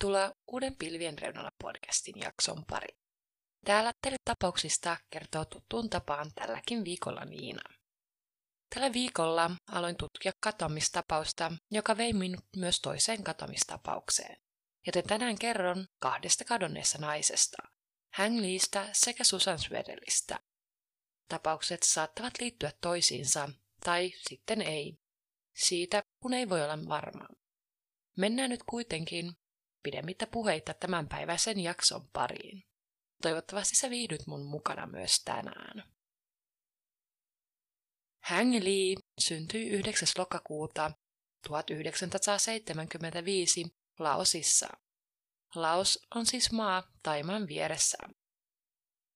tervetuloa uuden Pilvien reunalla podcastin jakson pari. Täällä teille tapauksista kertoo tuttuun tapaan tälläkin viikolla Niina. Tällä viikolla aloin tutkia katoamistapausta, joka vei minut myös toiseen katoamistapaukseen. Joten tänään kerron kahdesta kadonneesta naisesta, Hang Leestä sekä Susan Swedellistä. Tapaukset saattavat liittyä toisiinsa, tai sitten ei. Siitä, kun ei voi olla varma. Mennään nyt kuitenkin pidemmittä puheita tämänpäiväisen jakson pariin. Toivottavasti sä viihdyt mun mukana myös tänään. Hang Lee syntyi 9. lokakuuta 1975 Laosissa. Laos on siis maa Taiman vieressä.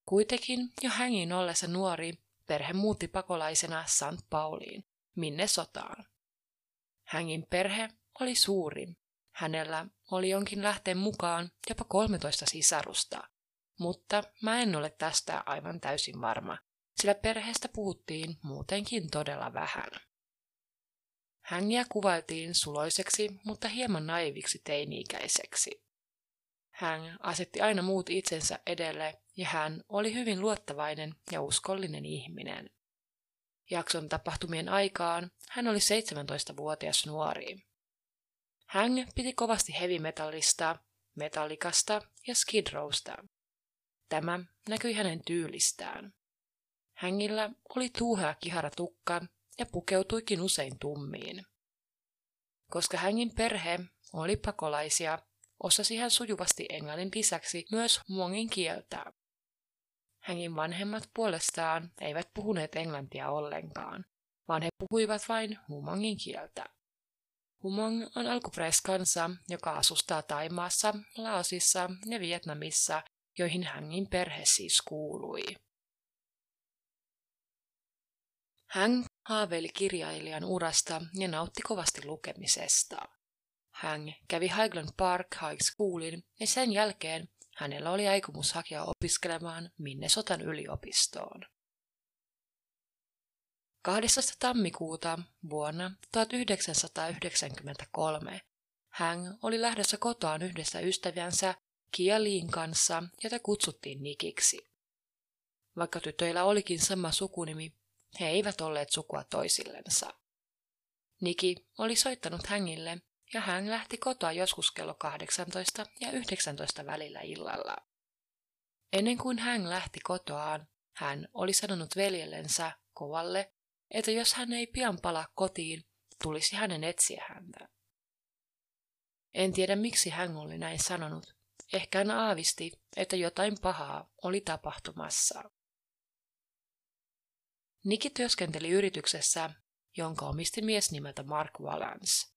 Kuitenkin jo Hangin ollessa nuori perhe muutti pakolaisena St. Pauliin, minne sotaan. Hangin perhe oli suuri. Hänellä oli jonkin lähteen mukaan jopa 13 sisarusta, mutta mä en ole tästä aivan täysin varma, sillä perheestä puhuttiin muutenkin todella vähän. Hängiä kuvailtiin suloiseksi, mutta hieman naiviksi teini-ikäiseksi. Hän asetti aina muut itsensä edelle ja hän oli hyvin luottavainen ja uskollinen ihminen. Jakson tapahtumien aikaan hän oli 17-vuotias nuori. Hän piti kovasti heavy-metallista, metallikasta ja skid rowsta. Tämä näkyi hänen tyylistään. Hängillä oli tuuhea kihara tukka ja pukeutuikin usein tummiin. Koska Hängin perhe oli pakolaisia, osasi hän sujuvasti englannin lisäksi myös muongin kieltä. Hängin vanhemmat puolestaan eivät puhuneet englantia ollenkaan, vaan he puhuivat vain humongin kieltä. Humong on alkuperäiskansa, joka asustaa Taimaassa, Laosissa ja Vietnamissa, joihin Hängin perhe siis kuului. Hang haaveili kirjailijan urasta ja nautti kovasti lukemisesta. Hang kävi Highland Park High Schoolin ja sen jälkeen hänellä oli aikomus hakea opiskelemaan Minnesotan yliopistoon. 12. tammikuuta vuonna 1993 hän oli lähdössä kotoaan yhdessä ystävänsä Kia Liin kanssa, jota kutsuttiin Nikiksi. Vaikka tytöillä olikin sama sukunimi, he eivät olleet sukua toisillensa. Niki oli soittanut hängille ja hän lähti kotoa joskus kello 18 ja 19 välillä illalla. Ennen kuin hän lähti kotoaan, hän oli sanonut veljellensä kovalle, että jos hän ei pian palaa kotiin, tulisi hänen etsiä häntä. En tiedä miksi hän oli näin sanonut. Ehkä hän aavisti, että jotain pahaa oli tapahtumassa. Niki työskenteli yrityksessä, jonka omisti mies nimeltä Mark Valance.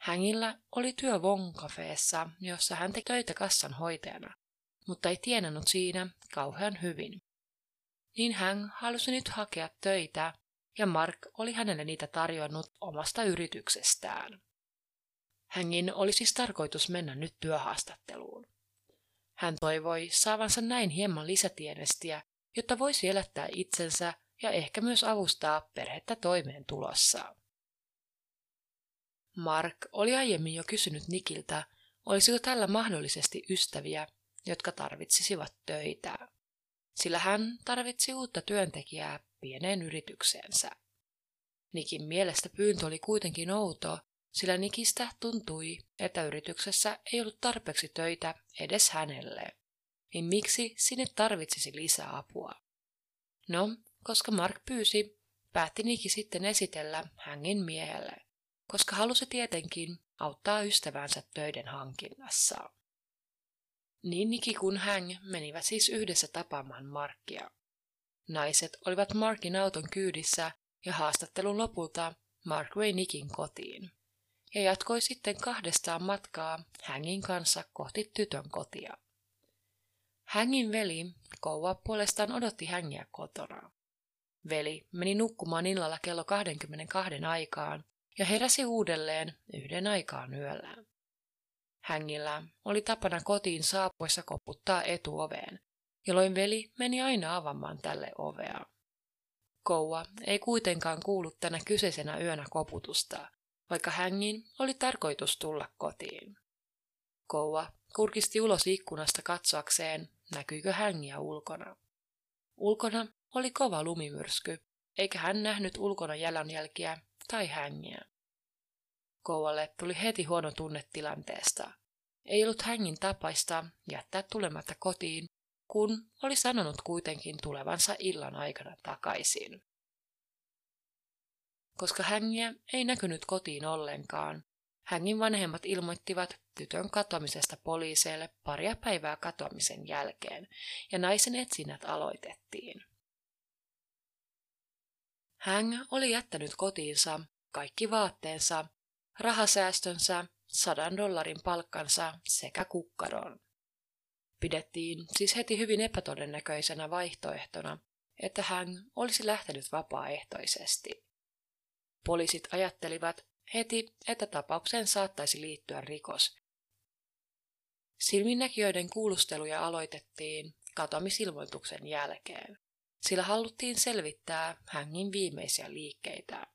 Hängillä oli työ Vonkafeessa, jossa hän teki töitä kassan hoitajana, mutta ei tienannut siinä kauhean hyvin. Niin hän halusi nyt hakea töitä, ja Mark oli hänelle niitä tarjonnut omasta yrityksestään. Hängin oli siis tarkoitus mennä nyt työhaastatteluun. Hän toivoi saavansa näin hieman lisätienestiä, jotta voisi elättää itsensä ja ehkä myös avustaa perhettä toimeentulossa. Mark oli aiemmin jo kysynyt Nikiltä, olisiko tällä mahdollisesti ystäviä, jotka tarvitsisivat töitä, sillä hän tarvitsi uutta työntekijää pieneen yritykseensä. Nikin mielestä pyyntö oli kuitenkin outo, sillä Nikistä tuntui, että yrityksessä ei ollut tarpeeksi töitä edes hänelle. Niin miksi sinne tarvitsisi lisää apua? No, koska Mark pyysi, päätti Niki sitten esitellä hängin miehelle, koska halusi tietenkin auttaa ystävänsä töiden hankinnassa. Niin Niki kuin Hang menivät siis yhdessä tapaamaan Markia. Naiset olivat Markin auton kyydissä ja haastattelun lopulta Mark vei Nikin kotiin ja jatkoi sitten kahdestaan matkaa Hängin kanssa kohti tytön kotia. Hängin veli, Kouva, puolestaan odotti Hängiä kotona. Veli meni nukkumaan illalla kello 22 aikaan ja heräsi uudelleen yhden aikaan yöllä. Hängillä oli tapana kotiin saapuessa koputtaa etuoveen, jolloin veli meni aina avaamaan tälle ovea. Koua ei kuitenkaan kuullut tänä kyseisenä yönä koputusta, vaikka hängin oli tarkoitus tulla kotiin. Kouva kurkisti ulos ikkunasta katsoakseen, näkyykö hängiä ulkona. Ulkona oli kova lumimyrsky, eikä hän nähnyt ulkona jalanjälkiä tai hängiä. Kouvalle tuli heti huono tunne tilanteesta. Ei ollut hängin tapaista jättää tulematta kotiin, kun oli sanonut kuitenkin tulevansa illan aikana takaisin. Koska hängiä ei näkynyt kotiin ollenkaan, hängin vanhemmat ilmoittivat tytön katoamisesta poliiseille paria päivää katoamisen jälkeen, ja naisen etsinnät aloitettiin. Häng oli jättänyt kotiinsa kaikki vaatteensa, rahasäästönsä, sadan dollarin palkkansa sekä kukkaron. Pidettiin siis heti hyvin epätodennäköisenä vaihtoehtona, että hän olisi lähtenyt vapaaehtoisesti. Poliisit ajattelivat heti, että tapaukseen saattaisi liittyä rikos. Silminnäkijöiden kuulusteluja aloitettiin katoamisilmoituksen jälkeen, sillä haluttiin selvittää hängin viimeisiä liikkeitä.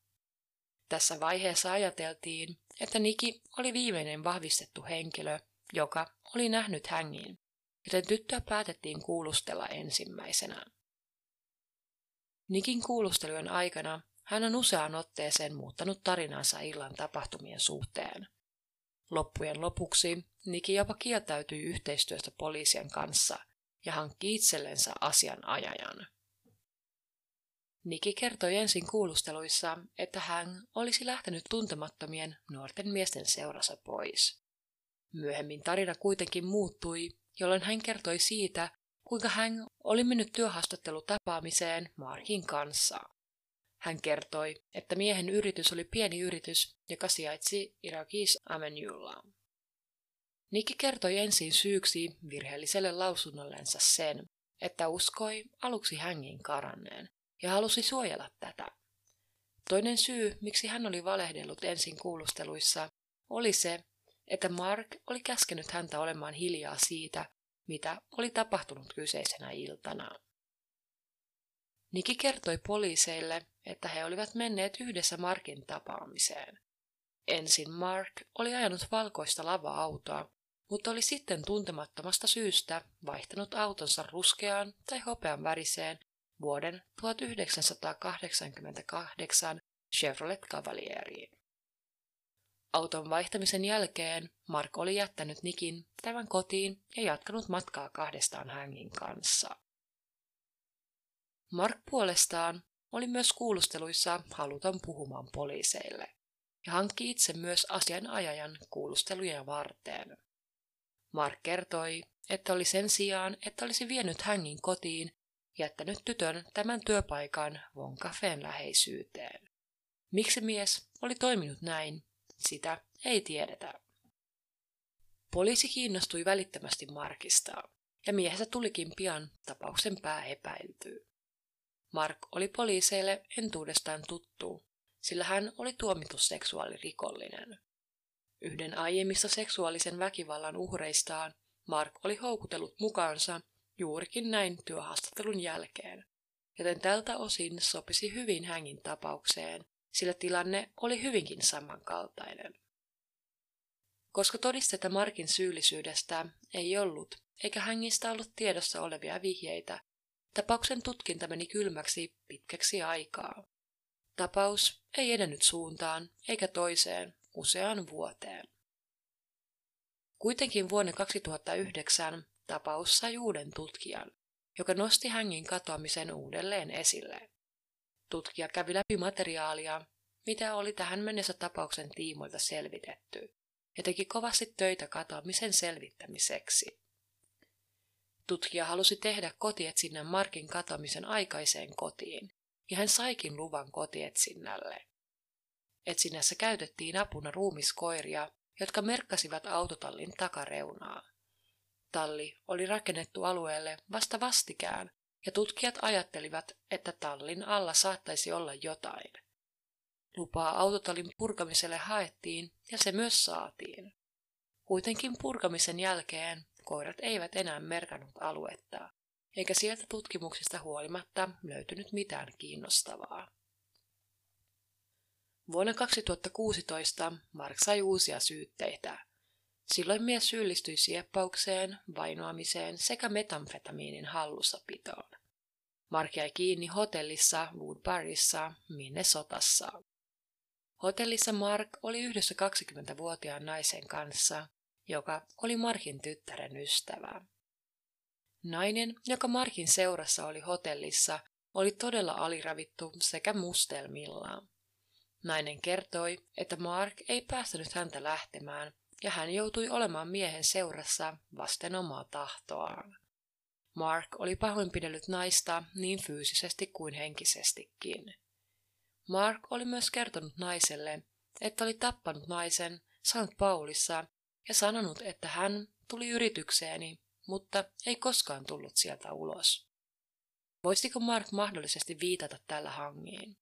Tässä vaiheessa ajateltiin, että Niki oli viimeinen vahvistettu henkilö, joka oli nähnyt hängin, joten tyttöä päätettiin kuulustella ensimmäisenä. Nikin kuulustelujen aikana hän on useaan otteeseen muuttanut tarinansa illan tapahtumien suhteen. Loppujen lopuksi Niki jopa kieltäytyi yhteistyöstä poliisien kanssa ja hankki itsellensä asianajajan. Niki kertoi ensin kuulusteluissa, että hän olisi lähtenyt tuntemattomien nuorten miesten seurassa pois. Myöhemmin tarina kuitenkin muuttui, jolloin hän kertoi siitä, kuinka hän oli mennyt työhaastattelutapaamiseen Markin kanssa. Hän kertoi, että miehen yritys oli pieni yritys, joka sijaitsi Irakis Amenulla. Nikki kertoi ensin syyksi virheelliselle lausunnollensa sen, että uskoi aluksi hängin karanneen ja halusi suojella tätä. Toinen syy, miksi hän oli valehdellut ensin kuulusteluissa, oli se, että Mark oli käskenyt häntä olemaan hiljaa siitä, mitä oli tapahtunut kyseisenä iltana. Niki kertoi poliiseille, että he olivat menneet yhdessä Markin tapaamiseen. Ensin Mark oli ajanut valkoista lava-autoa, mutta oli sitten tuntemattomasta syystä vaihtanut autonsa ruskeaan tai hopean väriseen vuoden 1988 Chevrolet Cavalieriin. Auton vaihtamisen jälkeen Mark oli jättänyt Nikin tämän kotiin ja jatkanut matkaa kahdestaan hängin kanssa. Mark puolestaan oli myös kuulusteluissa haluton puhumaan poliiseille ja hankki itse myös asianajajan kuulusteluja varten. Mark kertoi, että oli sen sijaan, että olisi vienyt hängin kotiin, jättänyt tytön tämän työpaikan Von Cafeen läheisyyteen. Miksi mies oli toiminut näin, sitä ei tiedetä. Poliisi kiinnostui välittömästi Markista, ja miehestä tulikin pian tapauksen pääepäilty. Mark oli poliiseille entuudestaan tuttu, sillä hän oli tuomittu seksuaalirikollinen. Yhden aiemmista seksuaalisen väkivallan uhreistaan Mark oli houkutellut mukaansa juurikin näin työhaastattelun jälkeen, joten tältä osin sopisi hyvin hängin tapaukseen, sillä tilanne oli hyvinkin samankaltainen. Koska todisteita Markin syyllisyydestä ei ollut, eikä hängistä ollut tiedossa olevia vihjeitä, tapauksen tutkinta meni kylmäksi pitkäksi aikaa. Tapaus ei edennyt suuntaan eikä toiseen useaan vuoteen. Kuitenkin vuonna 2009 tapaus sai uuden tutkijan, joka nosti hängin katoamisen uudelleen esille. Tutkija kävi läpi materiaalia, mitä oli tähän mennessä tapauksen tiimoilta selvitetty, ja teki kovasti töitä katoamisen selvittämiseksi. Tutkija halusi tehdä kotietsinnän Markin katoamisen aikaiseen kotiin, ja hän saikin luvan kotietsinnälle. Etsinnässä käytettiin apuna ruumiskoiria, jotka merkkasivat autotallin takareunaa. Talli oli rakennettu alueelle vasta vastikään, ja tutkijat ajattelivat, että tallin alla saattaisi olla jotain. Lupaa autotallin purkamiselle haettiin ja se myös saatiin. Kuitenkin purkamisen jälkeen koirat eivät enää merkannut aluetta, eikä sieltä tutkimuksista huolimatta löytynyt mitään kiinnostavaa. Vuonna 2016 Mark sai uusia syytteitä. Silloin mies syyllistyi sieppaukseen, vainoamiseen sekä metamfetamiinin hallussapitoon. Mark jäi kiinni hotellissa Woodburyssa, sotassa. Hotellissa Mark oli yhdessä 20-vuotiaan naisen kanssa, joka oli Markin tyttären ystävä. Nainen, joka Markin seurassa oli hotellissa, oli todella aliravittu sekä mustelmillaan. Nainen kertoi, että Mark ei päästänyt häntä lähtemään ja hän joutui olemaan miehen seurassa vasten omaa tahtoaan. Mark oli pahoinpidellyt naista niin fyysisesti kuin henkisestikin. Mark oli myös kertonut naiselle, että oli tappanut naisen St. Paulissa ja sanonut, että hän tuli yritykseeni, mutta ei koskaan tullut sieltä ulos. Voisiko Mark mahdollisesti viitata tällä hangiin?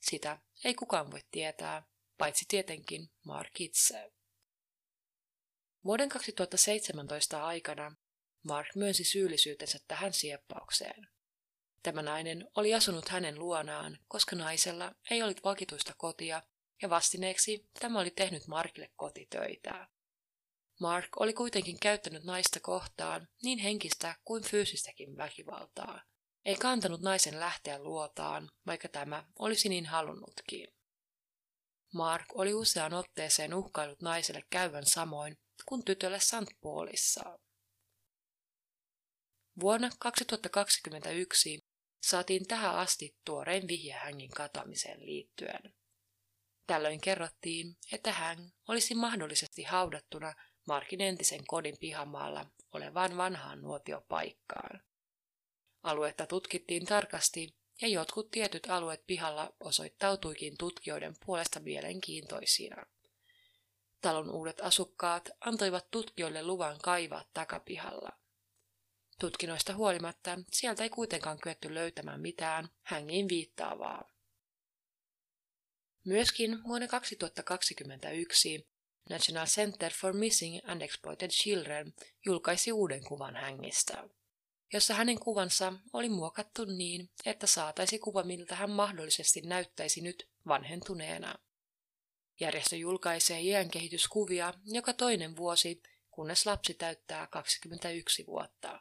Sitä ei kukaan voi tietää, paitsi tietenkin Mark itse. Vuoden 2017 aikana Mark myönsi syyllisyytensä tähän sieppaukseen. Tämä nainen oli asunut hänen luonaan, koska naisella ei ollut vakituista kotia, ja vastineeksi tämä oli tehnyt Markille kotitöitä. Mark oli kuitenkin käyttänyt naista kohtaan niin henkistä kuin fyysistäkin väkivaltaa. Ei kantanut naisen lähteä luotaan, vaikka tämä olisi niin halunnutkin. Mark oli useaan otteeseen uhkailut naiselle käyvän samoin kuin tytölle St. Paulissa. Vuonna 2021 saatiin tähän asti tuorein vihje Hängin katoamiseen liittyen. Tällöin kerrottiin, että Häng olisi mahdollisesti haudattuna Markin entisen kodin pihamaalla olevaan vanhaan nuotiopaikkaan. Aluetta tutkittiin tarkasti ja jotkut tietyt alueet pihalla osoittautuikin tutkijoiden puolesta mielenkiintoisina. Talon uudet asukkaat antoivat tutkijoille luvan kaivaa takapihalla. Tutkinnoista huolimatta sieltä ei kuitenkaan kyetty löytämään mitään hängiin viittaavaa. Myöskin vuonna 2021 National Center for Missing and Exploited Children julkaisi uuden kuvan hängistä, jossa hänen kuvansa oli muokattu niin, että saataisi kuva, miltä hän mahdollisesti näyttäisi nyt vanhentuneena. Järjestö julkaisee iänkehityskuvia joka toinen vuosi, kunnes lapsi täyttää 21 vuotta.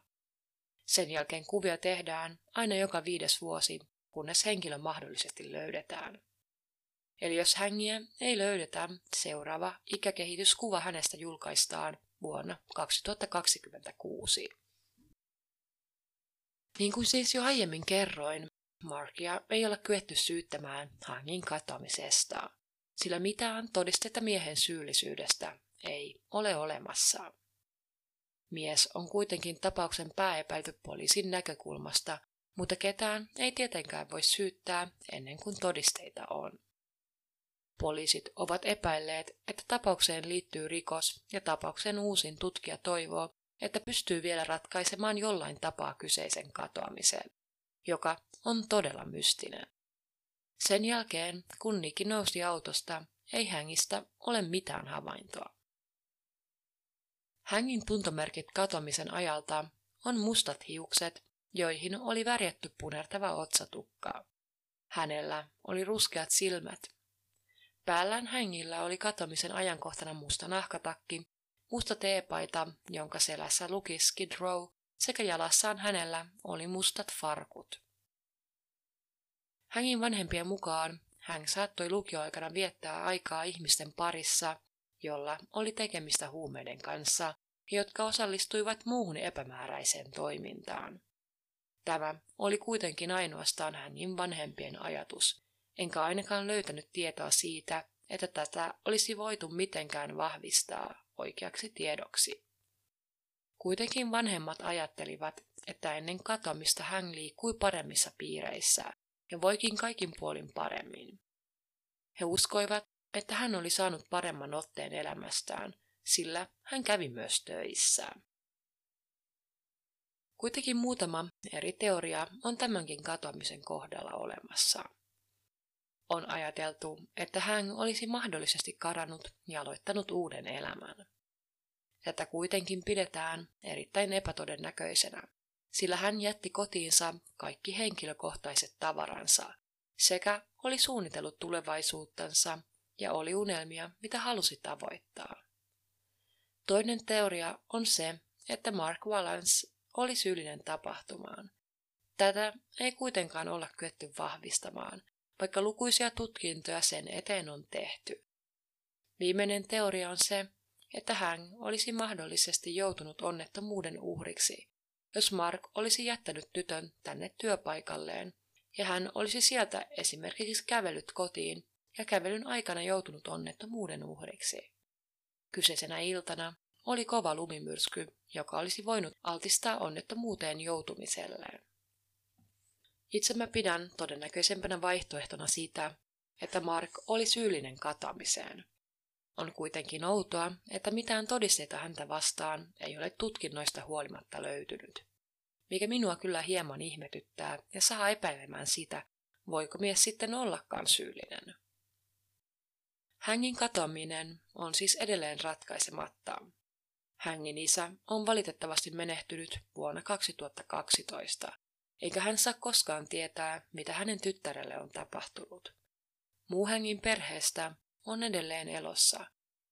Sen jälkeen kuvia tehdään aina joka viides vuosi, kunnes henkilö mahdollisesti löydetään. Eli jos hängiä ei löydetä, seuraava ikäkehityskuva hänestä julkaistaan vuonna 2026. Niin kuin siis jo aiemmin kerroin, Markia ei ole kyetty syyttämään hangin katoamisesta, sillä mitään todistetta miehen syyllisyydestä ei ole olemassa. Mies on kuitenkin tapauksen pääepäilty poliisin näkökulmasta, mutta ketään ei tietenkään voi syyttää ennen kuin todisteita on. Poliisit ovat epäilleet, että tapaukseen liittyy rikos ja tapauksen uusin tutkija toivoo, että pystyy vielä ratkaisemaan jollain tapaa kyseisen katoamisen, joka on todella mystinen. Sen jälkeen, kun Niki nousi autosta, ei hängistä ole mitään havaintoa. Hängin tuntomerkit katoamisen ajalta on mustat hiukset, joihin oli värjätty punertava otsatukka. Hänellä oli ruskeat silmät. Päällään hängillä oli katoamisen ajankohtana musta nahkatakki, musta teepaita, jonka selässä luki Skid Row, sekä jalassaan hänellä oli mustat farkut. Hängin vanhempien mukaan hän saattoi lukioaikana viettää aikaa ihmisten parissa, jolla oli tekemistä huumeiden kanssa, jotka osallistuivat muuhun epämääräiseen toimintaan. Tämä oli kuitenkin ainoastaan hänin vanhempien ajatus, enkä ainakaan löytänyt tietoa siitä, että tätä olisi voitu mitenkään vahvistaa oikeaksi tiedoksi. Kuitenkin vanhemmat ajattelivat, että ennen katoamista hän liikkui paremmissa piireissä ja voikin kaikin puolin paremmin. He uskoivat, että hän oli saanut paremman otteen elämästään, sillä hän kävi myös töissä. Kuitenkin muutama eri teoria on tämänkin katoamisen kohdalla olemassa. On ajateltu, että hän olisi mahdollisesti karannut ja aloittanut uuden elämän. Tätä kuitenkin pidetään erittäin epätodennäköisenä, sillä hän jätti kotiinsa kaikki henkilökohtaiset tavaransa sekä oli suunnitellut tulevaisuuttansa ja oli unelmia, mitä halusi tavoittaa. Toinen teoria on se, että Mark Valance oli syyllinen tapahtumaan. Tätä ei kuitenkaan olla kyetty vahvistamaan, vaikka lukuisia tutkintoja sen eteen on tehty. Viimeinen teoria on se, että hän olisi mahdollisesti joutunut onnettomuuden uhriksi, jos Mark olisi jättänyt tytön tänne työpaikalleen ja hän olisi sieltä esimerkiksi kävellyt kotiin ja kävelyn aikana joutunut onnettomuuden uhriksi. Kyseisenä iltana oli kova lumimyrsky, joka olisi voinut altistaa onnettomuuteen joutumiselleen. Itse mä pidän todennäköisempänä vaihtoehtona sitä, että Mark oli syyllinen katamiseen. On kuitenkin outoa, että mitään todisteita häntä vastaan ei ole tutkinnoista huolimatta löytynyt. Mikä minua kyllä hieman ihmetyttää ja saa epäilemään sitä, voiko mies sitten ollakaan syyllinen. Hängin katoaminen on siis edelleen ratkaisematta. Hängin isä on valitettavasti menehtynyt vuonna 2012, eikä hän saa koskaan tietää, mitä hänen tyttärelle on tapahtunut. Muu Hängin perheestä on edelleen elossa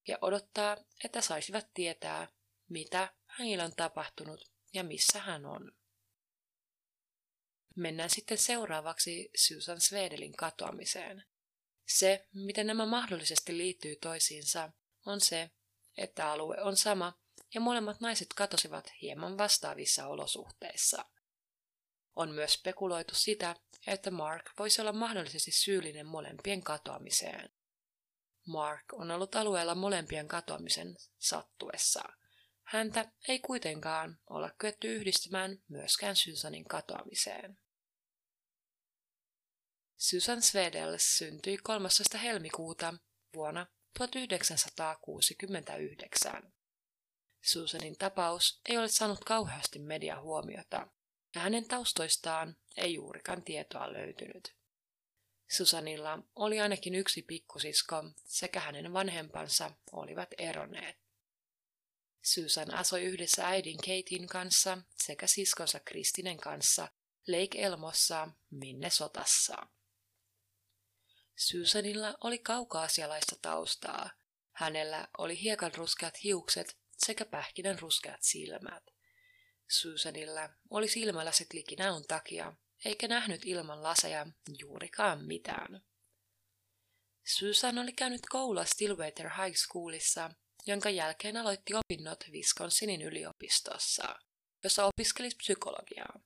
ja odottaa, että saisivat tietää, mitä hänellä on tapahtunut ja missä hän on. Mennään sitten seuraavaksi Susan Svedelin katoamiseen. Se, miten nämä mahdollisesti liittyy toisiinsa, on se, että alue on sama ja molemmat naiset katosivat hieman vastaavissa olosuhteissa. On myös spekuloitu sitä, että Mark voisi olla mahdollisesti syyllinen molempien katoamiseen. Mark on ollut alueella molempien katoamisen sattuessa. Häntä ei kuitenkaan olla kyetty yhdistämään myöskään Susanin katoamiseen. Susan Svedel syntyi 13. helmikuuta vuonna 1969. Susanin tapaus ei ole saanut kauheasti mediahuomiota, ja hänen taustoistaan ei juurikaan tietoa löytynyt. Susanilla oli ainakin yksi pikkusisko sekä hänen vanhempansa olivat eronneet. Susan asui yhdessä äidin Katein kanssa sekä siskonsa Kristinen kanssa Lake Elmossa sotassa. Susanilla oli kaukaasialaista taustaa. Hänellä oli hiekanruskeat hiukset sekä pähkinän ruskeat silmät. Susanilla oli silmälasit likinäun takia, eikä nähnyt ilman laseja juurikaan mitään. Susan oli käynyt koulua Stillwater High Schoolissa, jonka jälkeen aloitti opinnot Wisconsinin yliopistossa, jossa opiskeli psykologiaa.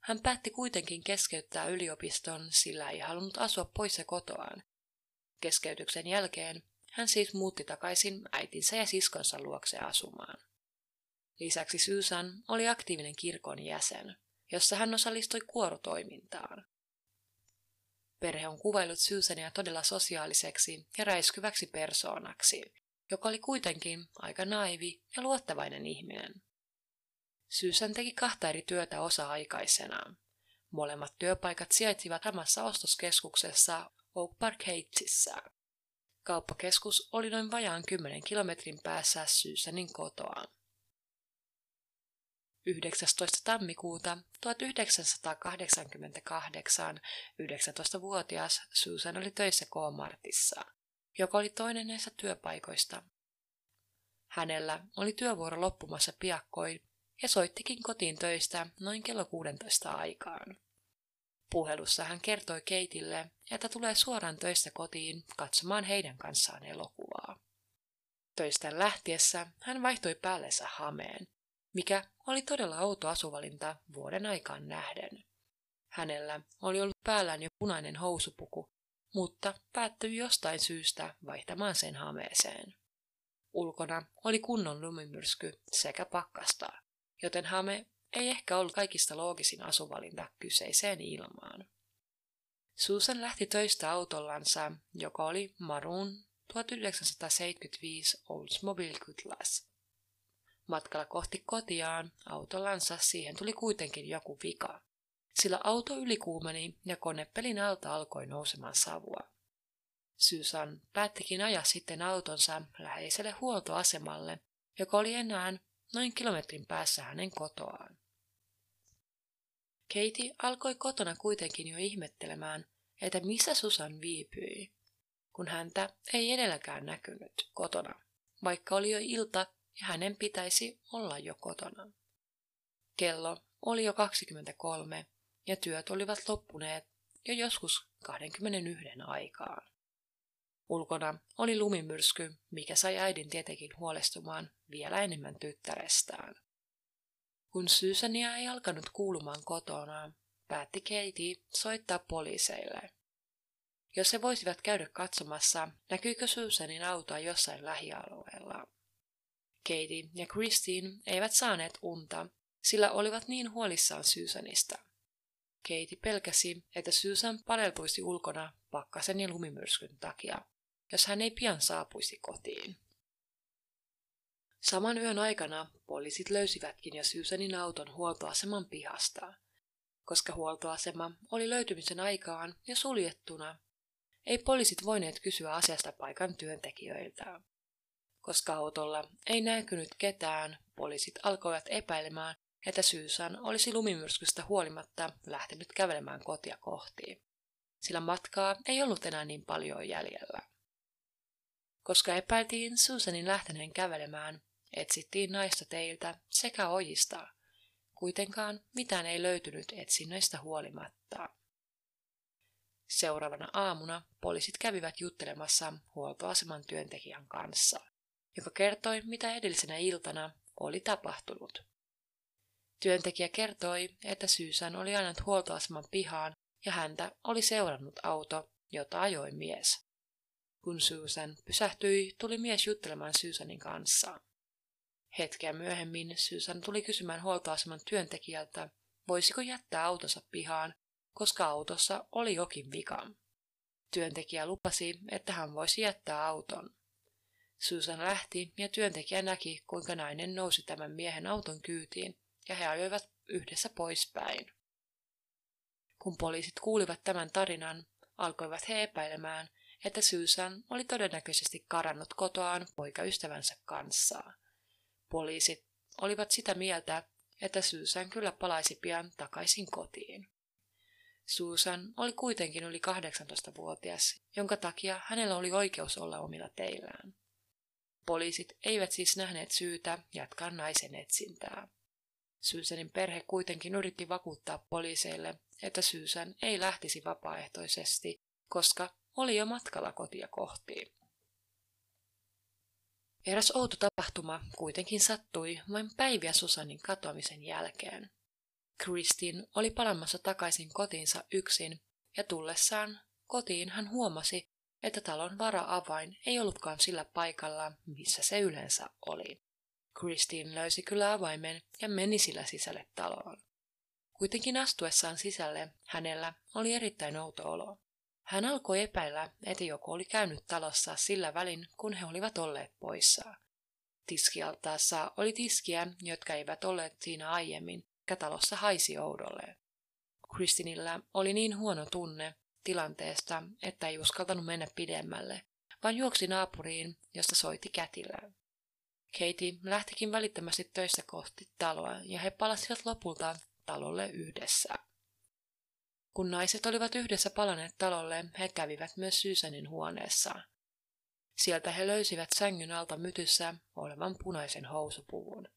Hän päätti kuitenkin keskeyttää yliopiston, sillä ei halunnut asua poissa kotoaan. Keskeytyksen jälkeen hän siis muutti takaisin äitinsä ja siskonsa luokse asumaan. Lisäksi Susan oli aktiivinen kirkon jäsen, jossa hän osallistui kuorotoimintaan. Perhe on kuvaillut Susania todella sosiaaliseksi ja räiskyväksi persoonaksi, joka oli kuitenkin aika naivi ja luottavainen ihminen. Susan teki kahta eri työtä osa-aikaisena. Molemmat työpaikat sijaitsivat samassa ostoskeskuksessa Oak Park Heightsissa. Kauppakeskus oli noin vajaan 10 kilometrin päässä Susanin kotoa. 19. tammikuuta 1988 19-vuotias Susan oli töissä K-Martissa, joka oli toinen näistä työpaikoista. Hänellä oli työvuoro loppumassa piakkoin ja soittikin kotiin töistä noin kello 16 aikaan. Puhelussa hän kertoi Keitille, että tulee suoraan töistä kotiin katsomaan heidän kanssaan elokuvaa. Töistä lähtiessä hän vaihtoi päällensä hameen, mikä oli todella outo asuvalinta vuoden aikaan nähden. Hänellä oli ollut päällään jo punainen housupuku, mutta päättyi jostain syystä vaihtamaan sen hameeseen. Ulkona oli kunnon lumimyrsky sekä pakkasta, joten hame ei ehkä ollut kaikista loogisin asuvalinta kyseiseen ilmaan. Susan lähti töistä autollansa, joka oli Maroon 1975 Oldsmobile Cutlass. Matkalla kohti kotiaan autollansa siihen tuli kuitenkin joku vika, sillä auto ylikuumeni ja konepelin alta alkoi nousemaan savua. Susan päättikin ajaa sitten autonsa läheiselle huoltoasemalle, joka oli enää noin kilometrin päässä hänen kotoaan. Katie alkoi kotona kuitenkin jo ihmettelemään, että missä Susan viipyi, kun häntä ei edelläkään näkynyt kotona, vaikka oli jo ilta ja hänen pitäisi olla jo kotona. Kello oli jo 23 ja työt olivat loppuneet jo joskus 21 aikaan. Ulkona oli lumimyrsky, mikä sai äidin tietenkin huolestumaan vielä enemmän tyttärestään. Kun Susania ei alkanut kuulumaan kotona, päätti Katie soittaa poliiseille. Jos he voisivat käydä katsomassa, näkyykö Susanin autoa jossain lähialueella. Katie ja Christine eivät saaneet unta, sillä olivat niin huolissaan Susanista. Katie pelkäsi, että Susan paleltuisi ulkona pakkasen ja lumimyrskyn takia, jos hän ei pian saapuisi kotiin. Saman yön aikana poliisit löysivätkin jo Susanin auton huoltoaseman pihasta. Koska huoltoasema oli löytymisen aikaan jo suljettuna, ei poliisit voineet kysyä asiasta paikan työntekijöiltä. Koska autolla ei näkynyt ketään, poliisit alkoivat epäilemään, että Susan olisi lumimyrskystä huolimatta lähtenyt kävelemään kotia kohti, sillä matkaa ei ollut enää niin paljon jäljellä. Koska epäiltiin Susanin lähteneen kävelemään, etsittiin naista teiltä sekä ojista. Kuitenkaan mitään ei löytynyt etsinnöistä huolimatta. Seuraavana aamuna poliisit kävivät juttelemassa huoltoaseman työntekijän kanssa, joka kertoi, mitä edellisenä iltana oli tapahtunut. Työntekijä kertoi, että Syysän oli ajanut huoltoaseman pihaan ja häntä oli seurannut auto, jota ajoi mies. Kun Susan pysähtyi, tuli mies juttelemaan Susanin kanssa. Hetkeä myöhemmin Susan tuli kysymään huoltoaseman työntekijältä, voisiko jättää autonsa pihaan, koska autossa oli jokin vika. Työntekijä lupasi, että hän voisi jättää auton. Susan lähti ja työntekijä näki, kuinka nainen nousi tämän miehen auton kyytiin ja he ajoivat yhdessä poispäin. Kun poliisit kuulivat tämän tarinan, alkoivat he epäilemään, että Susan oli todennäköisesti karannut kotoaan poikaystävänsä kanssa. Poliisit olivat sitä mieltä, että Susan kyllä palaisi pian takaisin kotiin. Susan oli kuitenkin yli 18-vuotias, jonka takia hänellä oli oikeus olla omilla teillään. Poliisit eivät siis nähneet syytä jatkaa naisen etsintää. Susanin perhe kuitenkin yritti vakuuttaa poliiseille, että Susan ei lähtisi vapaaehtoisesti, koska oli jo matkalla kotia kohti. Eräs outo tapahtuma kuitenkin sattui vain päiviä Susanin katoamisen jälkeen. Kristin oli palamassa takaisin kotiinsa yksin, ja tullessaan kotiin hän huomasi, että talon vara-avain ei ollutkaan sillä paikalla, missä se yleensä oli. Christine löysi kyllä avaimen ja meni sillä sisälle taloon. Kuitenkin astuessaan sisälle hänellä oli erittäin outo olo. Hän alkoi epäillä, että joku oli käynyt talossa sillä välin, kun he olivat olleet poissa. Tiskialtaassa oli tiskiä, jotka eivät olleet siinä aiemmin, ja talossa haisi oudolle. Kristinillä oli niin huono tunne tilanteesta, että ei uskaltanut mennä pidemmälle, vaan juoksi naapuriin, josta soitti kätillä. Katie lähtikin välittömästi töistä kohti taloa ja he palasivat lopulta talolle yhdessä. Kun naiset olivat yhdessä palaneet talolle, he kävivät myös Susanin huoneessa. Sieltä he löysivät sängyn alta mytyssä olevan punaisen housupuvun.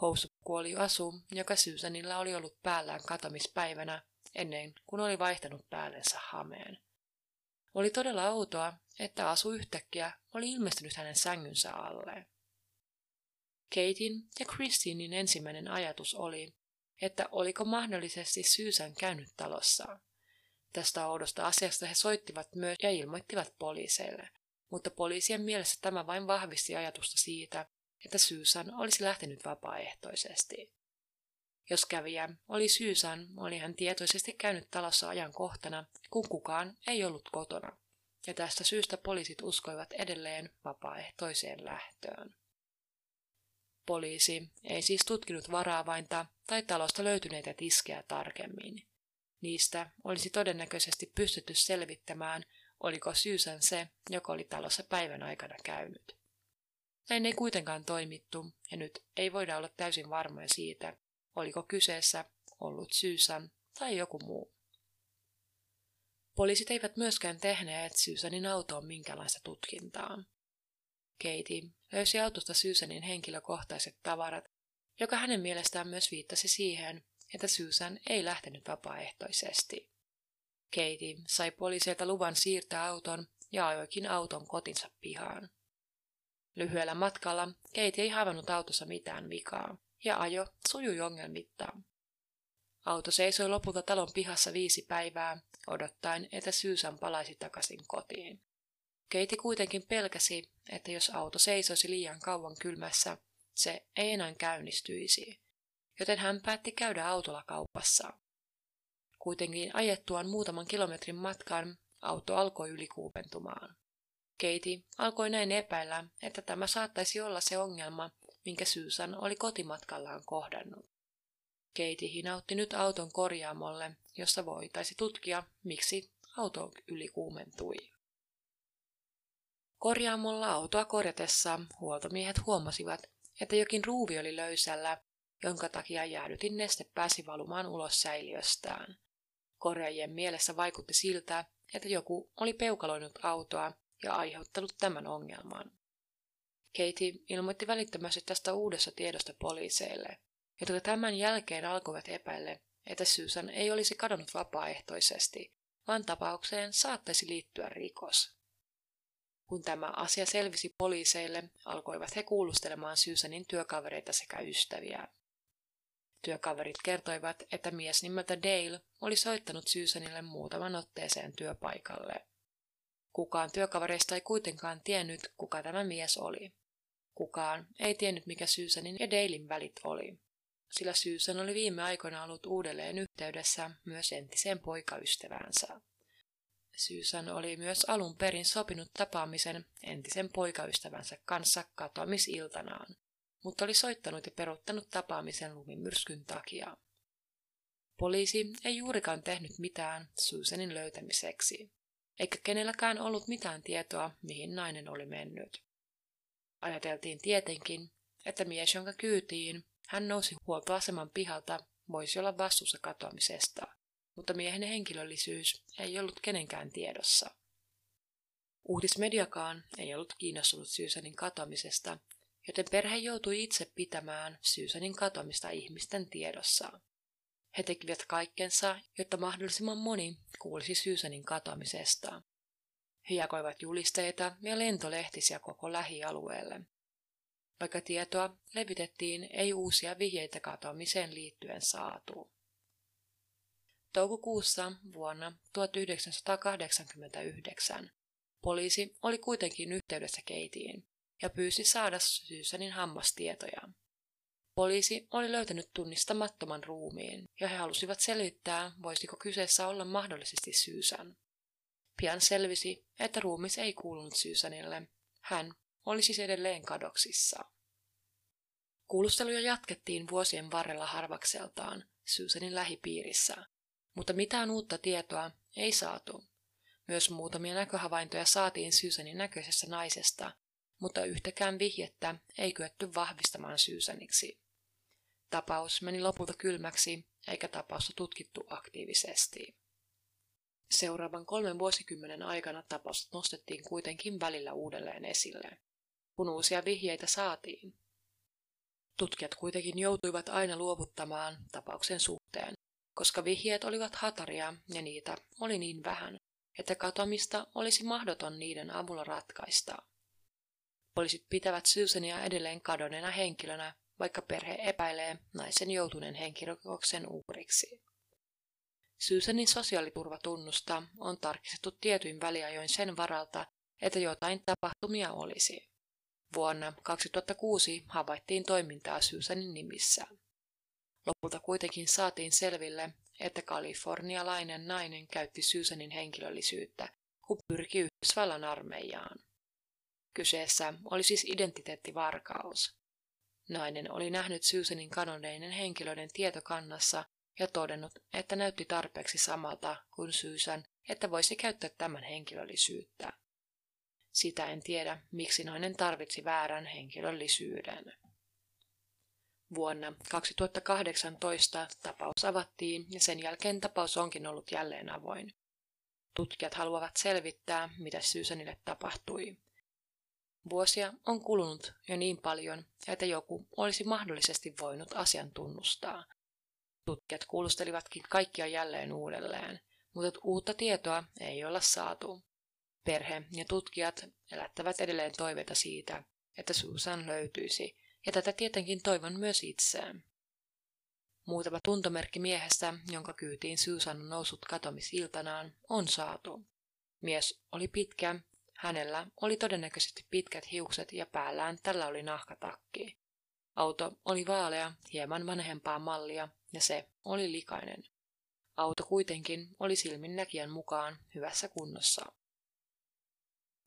Housupukku oli asu, joka Susanilla oli ollut päällään katomispäivänä ennen kuin oli vaihtanut päällensä hameen. Oli todella outoa, että asu yhtäkkiä oli ilmestynyt hänen sängynsä alle. Katin ja Christinin ensimmäinen ajatus oli, että oliko mahdollisesti Susan käynyt talossa. Tästä oudosta asiasta he soittivat myös ja ilmoittivat poliiseille, mutta poliisien mielessä tämä vain vahvisti ajatusta siitä, että Susan olisi lähtenyt vapaaehtoisesti. Jos kävijä oli Susan, oli hän tietoisesti käynyt talossa ajankohtana, kun kukaan ei ollut kotona, ja tästä syystä poliisit uskoivat edelleen vapaaehtoiseen lähtöön. Poliisi ei siis tutkinut varaavainta tai talosta löytyneitä tiskejä tarkemmin. Niistä olisi todennäköisesti pystytty selvittämään, oliko Susan se, joka oli talossa päivän aikana käynyt. Näin ei kuitenkaan toimittu, ja nyt ei voida olla täysin varmoja siitä, oliko kyseessä ollut Susan tai joku muu. Poliisit eivät myöskään tehneet Susanin autoon minkälaista tutkintaa. Katie löysi autosta Susanin henkilökohtaiset tavarat, joka hänen mielestään myös viittasi siihen, että Susan ei lähtenyt vapaaehtoisesti. Katie sai poliisilta luvan siirtää auton ja ajoikin auton kotinsa pihaan. Lyhyellä matkalla Katie ei havainnut autossa mitään vikaa, ja ajo sujui ongelmitta. Auto seisoi lopulta talon pihassa viisi päivää, odottaen, että Susan palaisi takaisin kotiin. Keiti kuitenkin pelkäsi, että jos auto seisoisi liian kauan kylmässä, se ei enää käynnistyisi, joten hän päätti käydä autolla kaupassa. Kuitenkin ajettuaan muutaman kilometrin matkan auto alkoi ylikuupentumaan. Keiti alkoi näin epäillä, että tämä saattaisi olla se ongelma, minkä Susan oli kotimatkallaan kohdannut. Keiti hinautti nyt auton korjaamolle, jossa voitaisi tutkia, miksi auto ylikuumentui. Korjaamolla autoa korjatessa huoltomiehet huomasivat, että jokin ruuvi oli löysällä, jonka takia jäädytin neste pääsi valumaan ulos säiliöstään. Korjaajien mielessä vaikutti siltä, että joku oli peukaloinut autoa ja aiheuttanut tämän ongelman. Katie ilmoitti välittömästi tästä uudessa tiedosta poliiseille, jotka tämän jälkeen alkoivat epäille, että Susan ei olisi kadonnut vapaaehtoisesti, vaan tapaukseen saattaisi liittyä rikos. Kun tämä asia selvisi poliiseille, alkoivat he kuulustelemaan Susanin työkavereita sekä ystäviä. Työkaverit kertoivat, että mies nimeltä Dale oli soittanut Susanille muutaman otteeseen työpaikalle. Kukaan työkavereista ei kuitenkaan tiennyt, kuka tämä mies oli. Kukaan ei tiennyt, mikä Susanin ja Dalein välit oli, sillä Susan oli viime aikoina ollut uudelleen yhteydessä myös entiseen poikaystäväänsä. Susan oli myös alun perin sopinut tapaamisen entisen poikaystävänsä kanssa katoamisiltanaan, mutta oli soittanut ja peruuttanut tapaamisen lumimyrskyn takia. Poliisi ei juurikaan tehnyt mitään Susanin löytämiseksi, eikä kenelläkään ollut mitään tietoa, mihin nainen oli mennyt. Ajateltiin tietenkin, että mies, jonka kyytiin hän nousi huoltoaseman pihalta, voisi olla vastuussa katoamisesta, mutta miehen henkilöllisyys ei ollut kenenkään tiedossa. Uutismediakaan ei ollut kiinnostunut Susanin katoamisesta, joten perhe joutui itse pitämään Susanin katoamista ihmisten tiedossa. He tekivät kaikkensa, jotta mahdollisimman moni kuulisi Susanin katoamisesta. He jakoivat julisteita ja lentolehtisiä koko lähialueelle. Vaikka tietoa levitettiin, ei uusia vihjeitä katoamiseen liittyen saatu. Toukokuussa vuonna 1989 poliisi oli kuitenkin yhteydessä Keitiin ja pyysi saada Susanin hammastietoja. Poliisi oli löytänyt tunnistamattoman ruumiin ja he halusivat selvittää, voisiko kyseessä olla mahdollisesti Susan. Pian selvisi, että ruumis ei kuulunut Susanille. Hän oli siis edelleen kadoksissa. Kuulusteluja jatkettiin vuosien varrella harvakseltaan Susanin lähipiirissä, mutta mitään uutta tietoa ei saatu. Myös muutamia näköhavaintoja saatiin Susanin näköisessä naisesta, mutta yhtäkään vihjettä ei kyetty vahvistamaan Susaniksi. Tapaus meni lopulta kylmäksi, eikä tapausta tutkittu aktiivisesti. Seuraavan kolmen vuosikymmenen aikana tapaus nostettiin kuitenkin välillä uudelleen esille. Kun uusia vihjeitä saatiin, Tutkijat kuitenkin joutuivat aina luovuttamaan tapauksen suhteen, koska vihjeet olivat hataria ja niitä oli niin vähän, että katoamista olisi mahdoton niiden avulla ratkaista. Poliisit pitävät Susania edelleen kadonneena henkilönä, vaikka perhe epäilee naisen joutuneen henkirikoksen uhriksi. Susanin sosiaaliturvatunnusta on tarkistettu tietyin väliajoin sen varalta, että jotain tapahtumia olisi. Vuonna 2006 havaittiin toimintaa Susanin nimissä. Lopulta kuitenkin saatiin selville, että kalifornialainen nainen käytti Susanin henkilöllisyyttä, kun pyrki Yhdysvallan armeijaan. Kyseessä oli siis identiteettivarkaus. Nainen oli nähnyt Susanin kanoneinen henkilöiden tietokannassa ja todennut, että näytti tarpeeksi samalta kuin Susan, että voisi käyttää tämän henkilöllisyyttä. Sitä en tiedä, miksi nainen tarvitsi väärän henkilöllisyyden. Vuonna 2018 tapaus avattiin ja sen jälkeen tapaus onkin ollut jälleen avoin. Tutkijat haluavat selvittää, mitä Susanille tapahtui. Vuosia on kulunut jo niin paljon, että joku olisi mahdollisesti voinut asian tunnustaa. Tutkijat kuulustelivatkin kaikkia jälleen uudelleen, mutta uutta tietoa ei olla saatu. Perhe ja tutkijat elättävät edelleen toiveita siitä, että Susan löytyisi, ja tätä tietenkin toivon myös itseään. Muutama tuntomerkki miehestä, jonka kyytiin Susan on noussut katomisiltanaan, on saatu. Mies oli pitkä, hänellä oli todennäköisesti pitkät hiukset ja päällään tällä oli nahkatakki. Auto oli vaalea, hieman vanhempaa mallia ja se oli likainen. Auto kuitenkin oli silminnäkijän mukaan hyvässä kunnossa.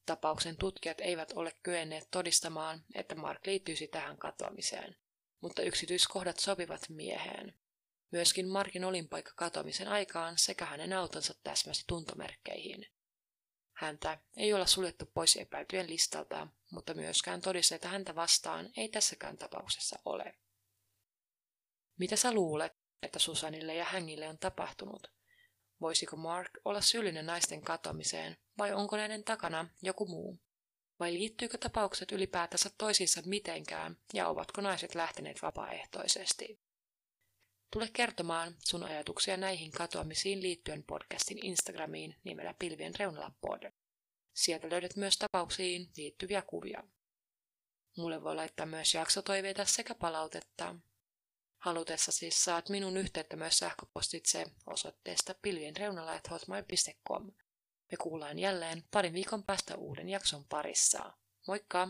Tapauksen tutkijat eivät ole kyenneet todistamaan, että Mark liittyisi tähän katoamiseen, mutta yksityiskohdat sopivat mieheen. Myöskin Markin olinpaikka katoamisen aikaan sekä hänen autonsa täsmäsi tuntomerkkeihin. Häntä ei olla suljettu pois epäiltyjen listalta, mutta myöskään todisteita häntä vastaan ei tässäkään tapauksessa ole. Mitä sä luulet, että Susanille ja Hängille on tapahtunut? Voisiko Mark olla syyllinen naisten katoamiseen, vai onko näiden takana joku muu? Vai liittyykö tapaukset ylipäätänsä toisiinsa mitenkään, ja ovatko naiset lähteneet vapaaehtoisesti? Tule kertomaan sun ajatuksia näihin katoamisiin liittyen podcastin Instagramiin nimellä Pilvien reunalla pod. Sieltä löydät myös tapauksiin liittyviä kuvia. Mulle voi laittaa myös jaksotoiveita sekä palautetta. Halutessa siis saat minun yhteyttä myös sähköpostitse osoitteesta pilvienreunalla.hotmail.com. Me kuullaan jälleen parin viikon päästä uuden jakson parissa. Moikka!